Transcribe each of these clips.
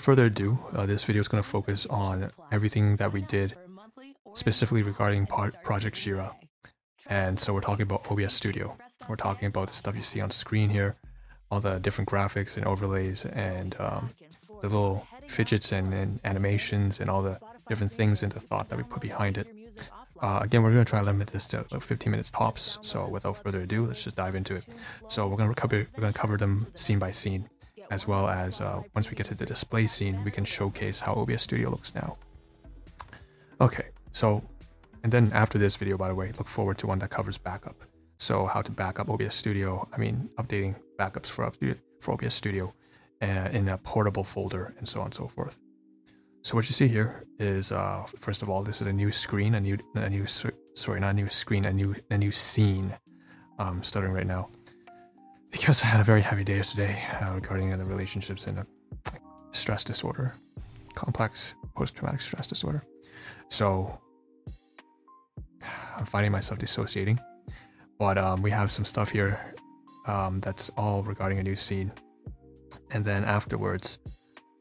further ado, uh, this video is going to focus on everything that we did specifically regarding Projekt ZRA. And so we're talking about OBS Studio. We're talking about the stuff you see on screen here, all the different graphics and overlays and um, the little fidgets and, and, animations and all the different things and the thought that we put behind it. Uh, again, we're going to try to limit this to about 15 minutes tops. So without further ado, let's just dive into it. So we're going to cover we're going to cover them scene by scene as well as uh, once we get to the display scene, we can showcase how OBS Studio looks now. Okay, so, and then after this video, by the way, look forward to one that covers backup. So how to back up OBS Studio, I mean, updating backups for, for OBS Studio uh, in a portable folder and so on and so forth. So what you see here is, uh, first of all, this is a new screen, a new, a new, sorry, not a new screen, a new, a new scene. I'm stuttering right now because I had a very heavy day yesterday uh, regarding the relationships and a stress disorder, complex post-traumatic stress disorder. So I'm finding myself dissociating, but um, we have some stuff here um, that's all regarding a new scene, and then afterwards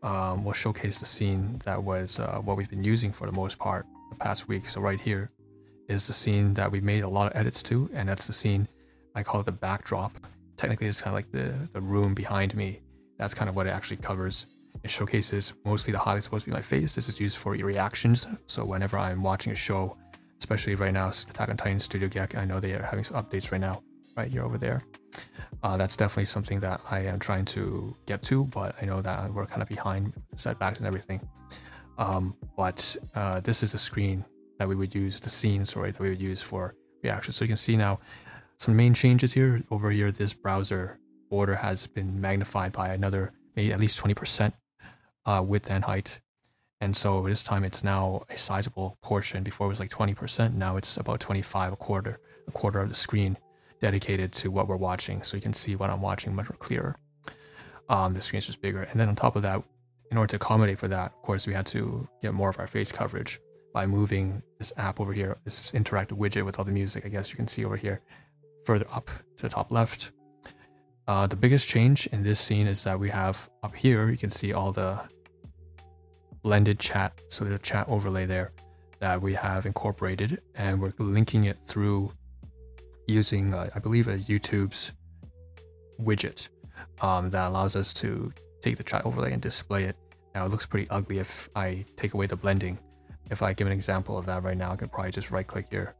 um, we'll showcase the scene that was uh, what we've been using for the most part the past week. So right here is the scene that we made a lot of edits to, and that's the scene I call it the backdrop technically it's kind of like the, the room behind me. That's kind of what it actually covers. It showcases mostly the highlights supposed to be my face. This is used for reactions. So whenever I'm watching a show, especially right now, Attack on Titan Studio Gek, I know they are having some updates right now, right here over there. Uh, that's definitely something that I am trying to get to, but I know that we're kind of behind setbacks and everything. Um, but uh, this is the screen that we would use, the scene, sorry, that we would use for reactions. So you can see now some main changes here. Over here, this browser border has been magnified by another, maybe at least 20% uh, width and height. And so this time it's now a sizable portion. Before it was like 20%. Now it's about 25, a quarter, a quarter of the screen dedicated to what we're watching. So you can see what I'm watching much more clearer. Um, the screen's just bigger. And then on top of that, in order to accommodate for that, of course, we had to get more of our face coverage by moving this app over here, this interactive widget with all the music. I guess you can see over here further up to the top left. Uh, the biggest change in this scene is that we have up here, you can see all the blended chat, so the chat overlay there that we have incorporated, and we're linking it through using, uh, I believe, a YouTube's widget um, that allows us to take the chat overlay and display it. Now it looks pretty ugly if I take away the blending. If I give an example of that right now, I could probably just right click here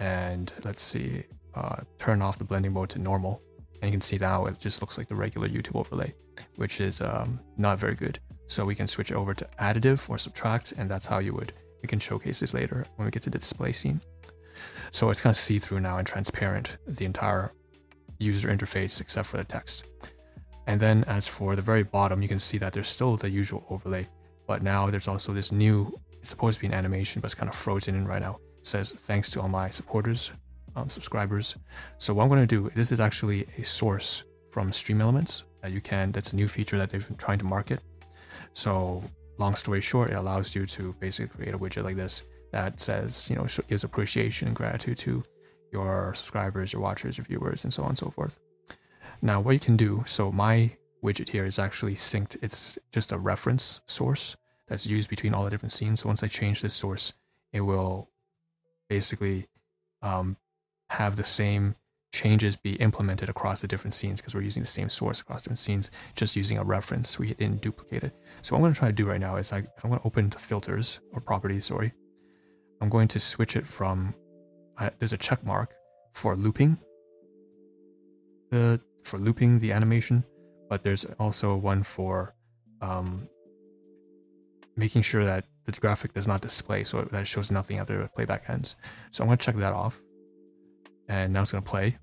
and let's see, uh, turn off the blending mode to normal. And you can see now it just looks like the regular YouTube overlay, which is um, not very good. So we can switch over to additive or subtract, and that's how you would, we can showcase this later when we get to the display scene. So it's kind of see-through now and transparent, the entire user interface except for the text. And then as for the very bottom, you can see that there's still the usual overlay, but now there's also this new, it's supposed to be an animation, but it's kind of frozen in right now. It says, thanks to all my supporters um, subscribers. So what I'm going to do, this is actually a source from Stream Elements that you can, that's a new feature that they've been trying to market. So long story short, it allows you to basically create a widget like this that says, you know, gives appreciation and gratitude to your subscribers, your watchers, your viewers, and so on and so forth. Now, what you can do, so my widget here is actually synced. It's just a reference source that's used between all the different scenes. So once I change this source, it will basically um, have the same changes be implemented across the different scenes because we're using the same source across different scenes, just using a reference. We didn't duplicate it. So what I'm going to try to do right now is I, I'm going to open the filters or properties, sorry, I'm going to switch it from, uh, there's a check mark for looping the, for looping the animation, but there's also one for um, making sure that the graphic does not display so that shows nothing after playback ends. So I'm going to check that off and now it's going to play.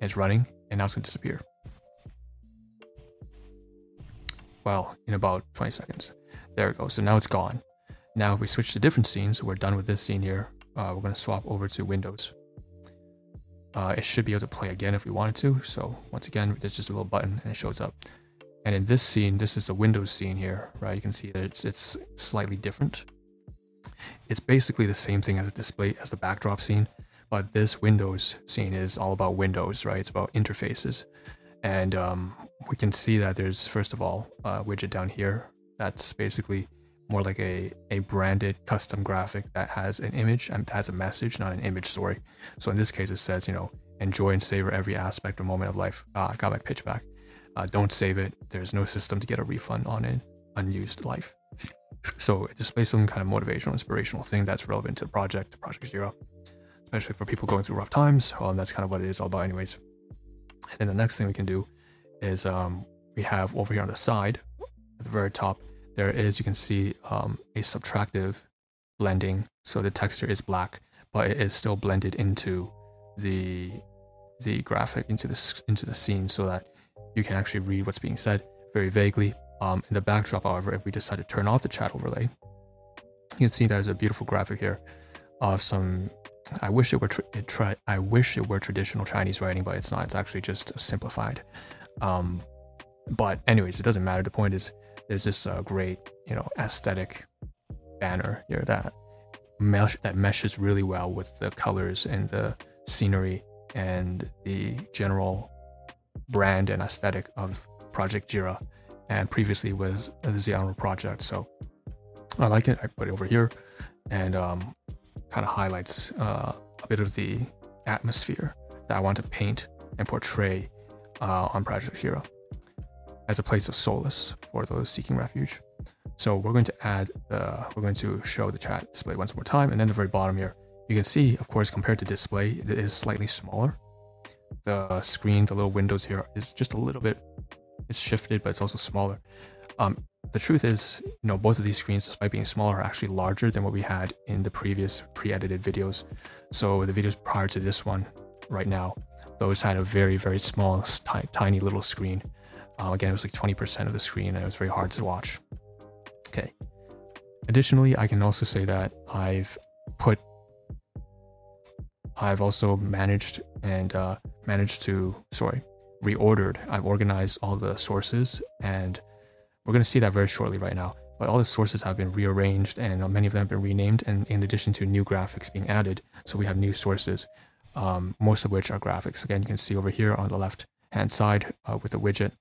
It's running, and now it's going to disappear. Well, in about 20 seconds. There it goes. So now it's gone. Now, if we switch to different scenes, we're done with this scene here. Uh, we're going to swap over to Windows. Uh, it should be able to play again if we wanted to. So once again, there's just a little button and it shows up. And in this scene, this is the Windows scene here, right? You can see that it's it's slightly different. It's basically the same thing as a display as the backdrop scene, but this Windows scene is all about Windows, right? It's about interfaces. And um, we can see that there's, first of all, a widget down here that's basically more like a, a branded custom graphic that has an image and has a message, not an image story. So in this case, it says, you know, enjoy and savor every aspect or moment of life. Ah, I got my pitch back. Uh, don't save it. There's no system to get a refund on an unused life. So it displays some kind of motivational, inspirational thing that's relevant to the project, Projekt ZRA, especially for people going through rough times. Um, that's kind of what it is all about, anyways. And then the next thing we can do is um, we have over here on the side, at the very top, there is, you can see um, a subtractive blending. So the texture is black, but it is still blended into the the graphic into the into the scene so that you can actually read what's being said very vaguely. Um, in the backdrop, however, if we decide to turn off the chat overlay, you can see there's a beautiful graphic here of some. I wish it were tra- it try. I wish it were traditional Chinese writing, but it's not. It's actually just simplified. Um, but anyways, it doesn't matter. The point is, there's this uh, great, you know, aesthetic banner here that mesh that meshes really well with the colors and the scenery and the general brand and aesthetic of Projekt ZRA, and previously was the Xianru project. So I like it. I put it over here, and um, kind of highlights uh, a bit of the atmosphere that I want to paint and portray uh, on Projekt ZRA as a place of solace for those seeking refuge. So we're going to add the, we're going to show the chat display once more time. And then the very bottom here, you can see, of course, compared to display, it is slightly smaller. The screen, the little windows here is just a little bit, it's shifted, but it's also smaller. Um, the truth is, you know, both of these screens, despite being smaller, are actually larger than what we had in the previous pre-edited videos. So the videos prior to this one, right now, those had a very, very small, tiny little screen. Uh, again, it was like 20% of the screen and it was very hard to watch. Okay. Additionally, I can also say that I've put, I've also managed and uh, managed to, sorry, reordered. I've organized all the sources and we're going to see that very shortly right now. But all the sources have been rearranged and many of them have been renamed, and in addition to new graphics being added, so we have new sources, um, most of which are graphics. Again, you can see over here on the left hand side uh, with the widget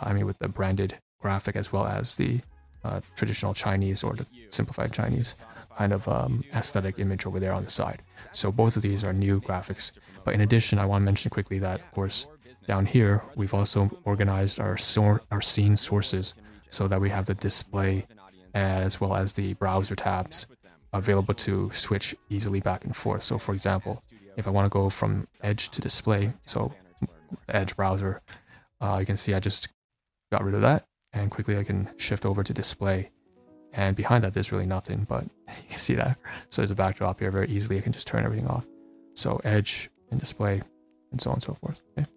I mean, with the branded graphic as well as the uh, traditional Chinese or the simplified Chinese kind of um, aesthetic image over there on the side. So both of these are new graphics. But in addition, I want to mention quickly that, of course, down here, we've also organized our, sor- our scene sources so that we have the display as well as the browser tabs available to switch easily back and forth. So for example, if I want to go from Edge to display, so Edge browser, uh, you can see I just got rid of that and quickly I can shift over to display. And behind that there's really nothing but you can see that. So there's a backdrop here very easily I can just turn everything off. So edge and display and so on and so forth okay?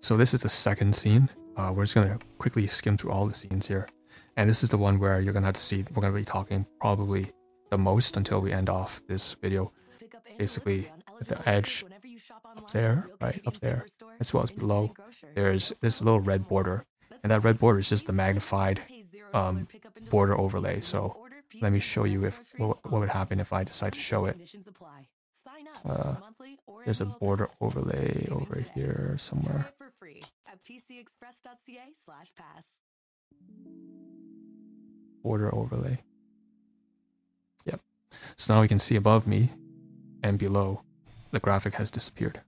So this is the second scene uh, we're just going to quickly skim through all the scenes here. And this is the one where you're going to have to see we're going to be talking probably the most until we end off this video. Basically at the edge up there, right up there, as well as below, there's this little red border, and that red border is just the magnified um, border overlay. So let me show you if what, what would happen if I decide to show it. Uh, there's a border overlay over here somewhere. Border overlay. Yep. So now we can see above me and below the graphic has disappeared,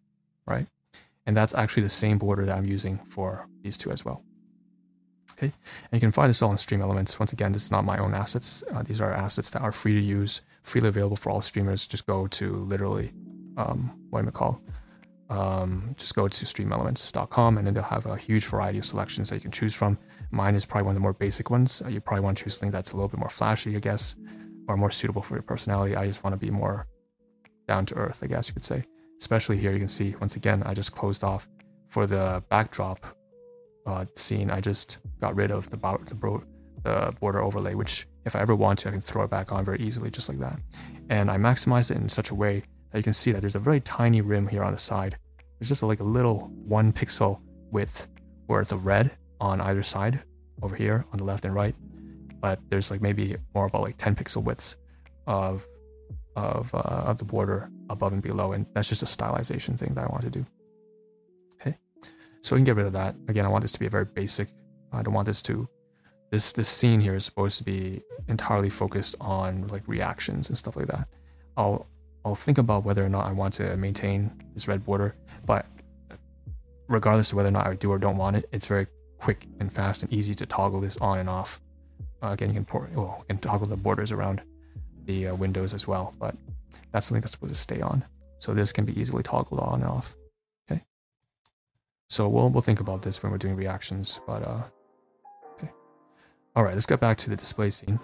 right? And that's actually the same border that I'm using for these two as well. Okay, and you can find this all in Stream Elements. Once again, this is not my own assets. Uh, these are assets that are free to use, freely available for all streamers. Just go to literally, um, what am I call? Um, just go to streamelements.com and then they'll have a huge variety of selections that you can choose from. Mine is probably one of the more basic ones. Uh, you probably want to choose something that's a little bit more flashy, I guess, or more suitable for your personality. I just want to be more down to earth, I guess you could say. Especially here, you can see once again, I just closed off for the backdrop uh, scene. I just got rid of the, the, the border overlay, which if I ever want to, I can throw it back on very easily, just like that. And I maximize it in such a way you can see that there's a very tiny rim here on the side. There's just like a little one pixel width worth of red on either side over here on the left and right. But there's like maybe more about like 10 pixel widths of of, uh, of the border above and below. And that's just a stylization thing that I want to do. Okay. So we can get rid of that. Again, I want this to be a very basic. I don't want this to this this scene here is supposed to be entirely focused on like reactions and stuff like that. I'll I'll think about whether or not I want to maintain this red border, but regardless of whether or not I do or don't want it, it's very quick and fast and easy to toggle this on and off. Uh, again, you can, well, you can toggle the borders around the uh, windows as well, but that's something that's supposed to stay on. So this can be easily toggled on and off. Okay. So we'll we'll think about this when we're doing reactions, but uh, okay. All right, let's get back to the display scene.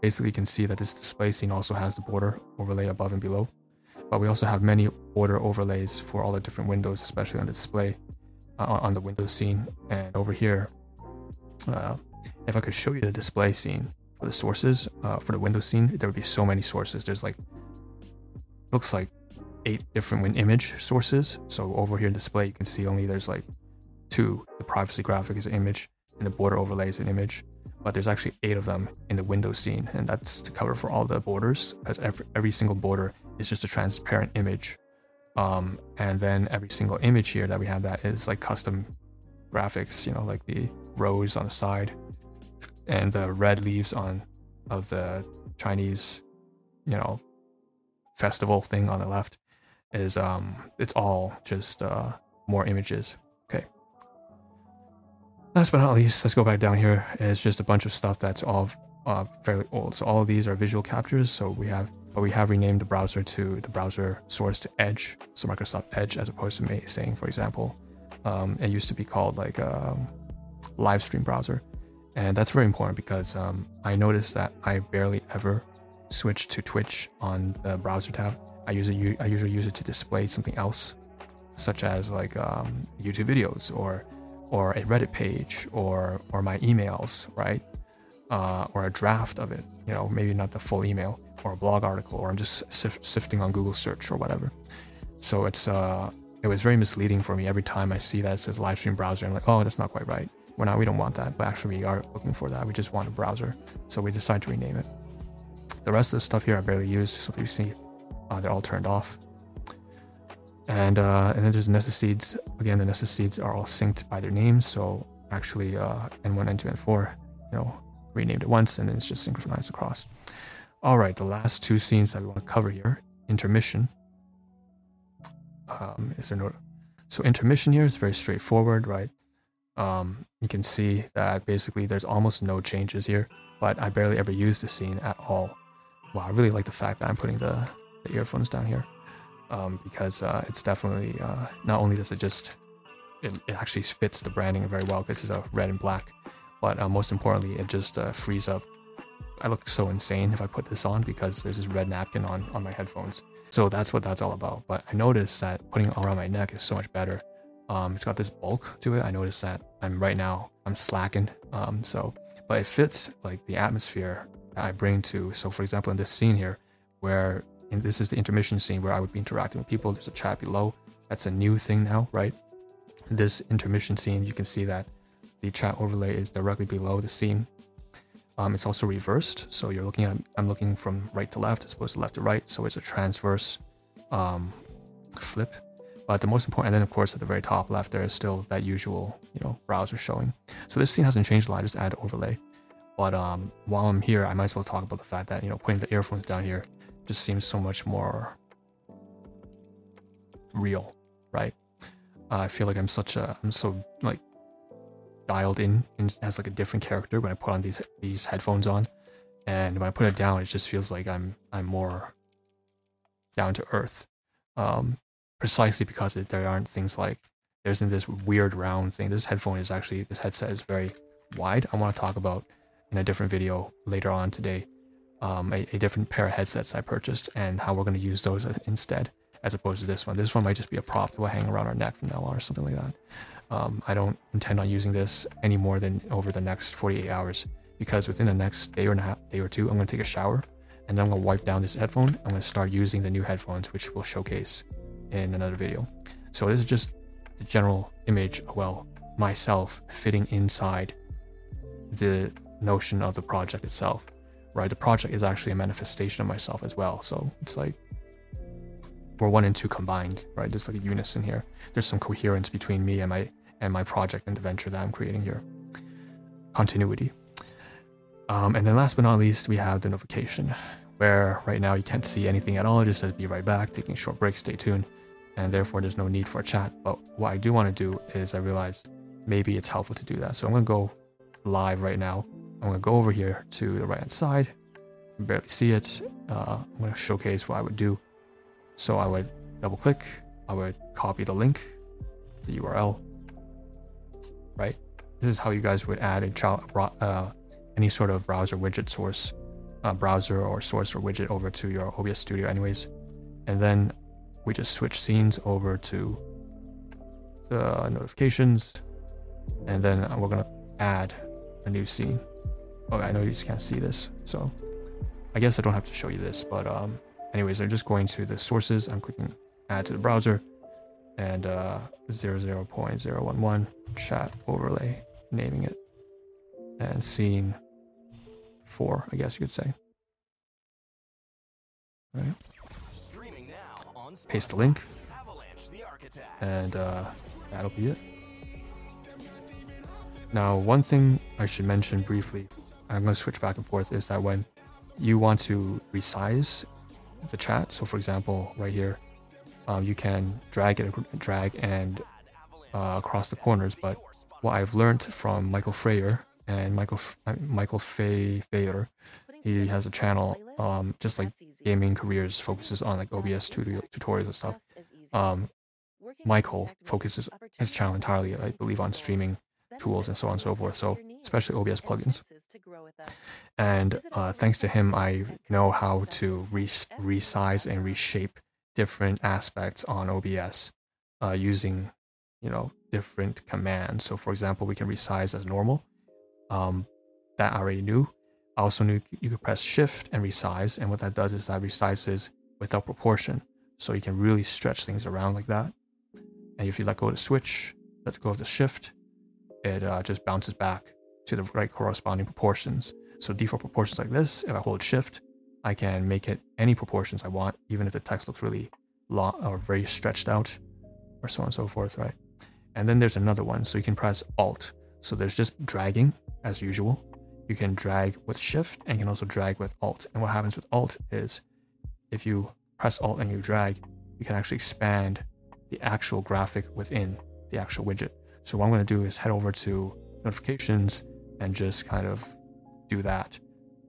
Basically, you can see that this display scene also has the border overlay above and below, but we also have many border overlays for all the different windows, especially on the display uh, on the window scene. And over here, uh, if I could show you the display scene for the sources uh, for the window scene, there would be so many sources. There's like looks like eight different image sources. So over here in display, you can see only there's like two. The privacy graphic is an image, and the border overlay is an image. But there's actually eight of them in the window scene, and that's to cover for all the borders, because every, every single border is just a transparent image um, and then every single image here that we have that is like custom graphics, you know, like the rose on the side and the red leaves on of the Chinese, you know, festival thing on the left is um it's all just uh more images. Okay. Last but not least, let's go back down here. It's just a bunch of stuff that's all uh, fairly old. So all of these are visual captures. So we have but we have renamed the browser to the browser source to Edge, so Microsoft Edge, as opposed to me saying, for example, um, it used to be called like a um, live stream browser, and that's very important because um, I noticed that I barely ever switch to Twitch on the browser tab. I usually I usually use it to display something else, such as like um, YouTube videos or or a Reddit page or or my emails, right? Uh, or a draft of it. You know, maybe not the full email or a blog article, or I'm just sif- sifting on Google search or whatever. So it's uh, it was very misleading for me every time I see that it says live stream browser. I'm like, oh, that's not quite right. We're not, we don't want that, but actually we are looking for that. We just want a browser, so we decided to rename it. The rest of the stuff here I barely use, so you see, uh, they're all turned off. And uh, and then there's necessities. Again, the necessities are all synced by their names. So actually, uh, N1, N2, N4, you know, renamed it once, and then it's just synchronized across. All right, the last two scenes that we want to cover here intermission. Um, is there no. So, intermission here is very straightforward, right? Um, you can see that basically there's almost no changes here, but I barely ever use the scene at all. Wow, I really like the fact that I'm putting the, the earphones down here um, because uh, it's definitely uh, not only does it just it, it, actually fits the branding very well because it's a red and black, but uh, most importantly, it just uh, frees up I look so insane if I put this on because there's this red napkin on on my headphones. So that's what that's all about. But I noticed that putting it around my neck is so much better. Um, it's got this bulk to it. I noticed that I'm right now I'm slacking. Um, so, but it fits like the atmosphere that I bring to. So, for example, in this scene here, where and this is the intermission scene where I would be interacting with people. There's a chat below. That's a new thing now, right? This intermission scene, you can see that the chat overlay is directly below the scene um, it's also reversed, so you're looking at I'm looking from right to left as opposed to left to right, so it's a transverse um, flip. But the most important, and then of course at the very top left, there is still that usual you know browser showing. So this scene hasn't changed a lot. I just add overlay. But um, while I'm here, I might as well talk about the fact that you know putting the earphones down here just seems so much more real, right? Uh, I feel like I'm such a I'm so like dialed in and has like a different character when I put on these these headphones on, and when I put it down, it just feels like I'm I'm more down to earth. Um, precisely because it, there aren't things like there isn't this weird round thing. This headphone is actually this headset is very wide. I want to talk about in a different video later on today. Um, a, a different pair of headsets I purchased and how we're going to use those instead as opposed to this one. This one might just be a prop that will hang around our neck from now on or something like that. Um, I don't intend on using this any more than over the next 48 hours because within the next day or half, day or two, I'm going to take a shower and then I'm going to wipe down this headphone. I'm going to start using the new headphones, which we'll showcase in another video. So this is just the general image, well, myself fitting inside the notion of the project itself, right? The project is actually a manifestation of myself as well. So it's like we're one and two combined, right? There's like a unison here. There's some coherence between me and my and my project and the venture that I'm creating here. Continuity. Um, and then last but not least, we have the notification, where right now you can't see anything at all. It just says be right back, taking short break, stay tuned, and therefore there's no need for a chat. But what I do want to do is I realized maybe it's helpful to do that. So I'm gonna go live right now. I'm gonna go over here to the right hand side. barely see it. Uh, I'm gonna showcase what I would do. So I would double click. I would copy the link, the URL. Right. This is how you guys would add a child, uh, any sort of browser widget source, uh, browser or source or widget over to your OBS Studio, anyways. And then we just switch scenes over to the notifications, and then we're gonna add a new scene. Oh, I know you just can't see this, so I guess I don't have to show you this, but um, anyways, I'm just going to the sources. I'm clicking add to the browser, and uh, 00.011 chat overlay, naming it, and scene four, I guess you could say. All right. Paste the link, and uh, that'll be it. Now, one thing I should mention briefly, I'm going to switch back and forth, is that when you want to resize the chat, so for example, right here, um, you can drag it, drag and uh, across the corners. But what I've learned from Michael Freyer and Michael uh, Michael Fay Fayer, he has a channel, um, just like gaming careers, focuses on like OBS tutorials and stuff. Um, Michael focuses his channel entirely, I believe, on streaming tools and so on and so forth. So especially OBS plugins. And uh, thanks to him, I know how to re- resize and reshape different aspects on OBS uh, using, you know, different commands. So for example, we can resize as normal. Um, that I already knew. I also knew you could press shift and resize. And what that does is that resizes without proportion. So you can really stretch things around like that. And if you let go of the switch, let go of the shift, it uh, just bounces back to the right corresponding proportions. So default proportions like this, if I hold shift, I can make it any proportions I want, even if the text looks really long or very stretched out or so on and so forth, right? And then there's another one. So you can press Alt. So there's just dragging as usual. You can drag with Shift and you can also drag with Alt. And what happens with Alt is if you press Alt and you drag, you can actually expand the actual graphic within the actual widget. So what I'm going to do is head over to notifications and just kind of do that.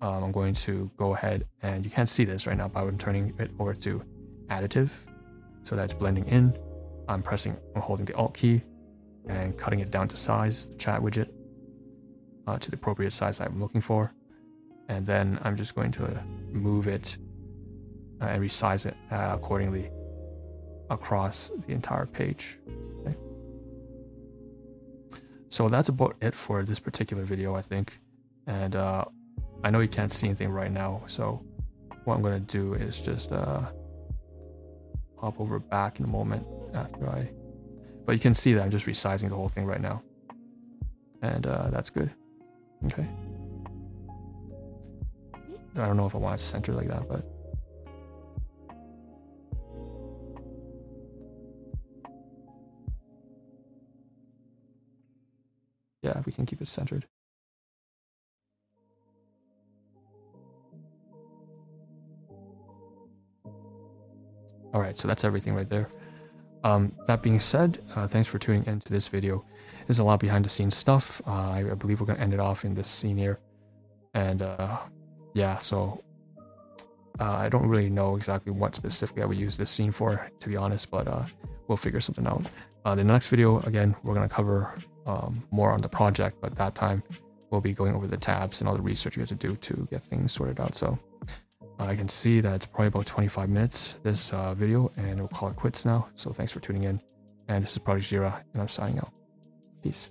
Um, I'm going to go ahead and you can't see this right now, but I'm turning it over to additive. So that's blending in. I'm pressing, I'm holding the Alt key and cutting it down to size, the chat widget, uh, to the appropriate size I'm looking for. And then I'm just going to move it uh, and resize it uh, accordingly across the entire page. Okay. So that's about it for this particular video, I think. And uh, I know you can't see anything right now, so what I'm gonna do is just uh, hop over back in a moment after I. But you can see that I'm just resizing the whole thing right now, and uh, that's good. Okay. I don't know if I want to center like that, but yeah, we can keep it centered. All right, so that's everything right there. Um, that being said, uh, thanks for tuning into this video. There's a lot behind the scenes stuff. Uh, I, I, believe we're gonna end it off in this scene here, and uh, yeah, so uh, I don't really know exactly what specifically I would use this scene for, to be honest, but uh, we'll figure something out. Uh, the next video, again, we're gonna cover um, more on the project, but that time we'll be going over the tabs and all the research you have to do to get things sorted out. So I can see that it's probably about 25 minutes, this uh, video, and we'll call it quits now. So thanks for tuning in. And this is Projekt ZRA, and I'm signing out. Peace.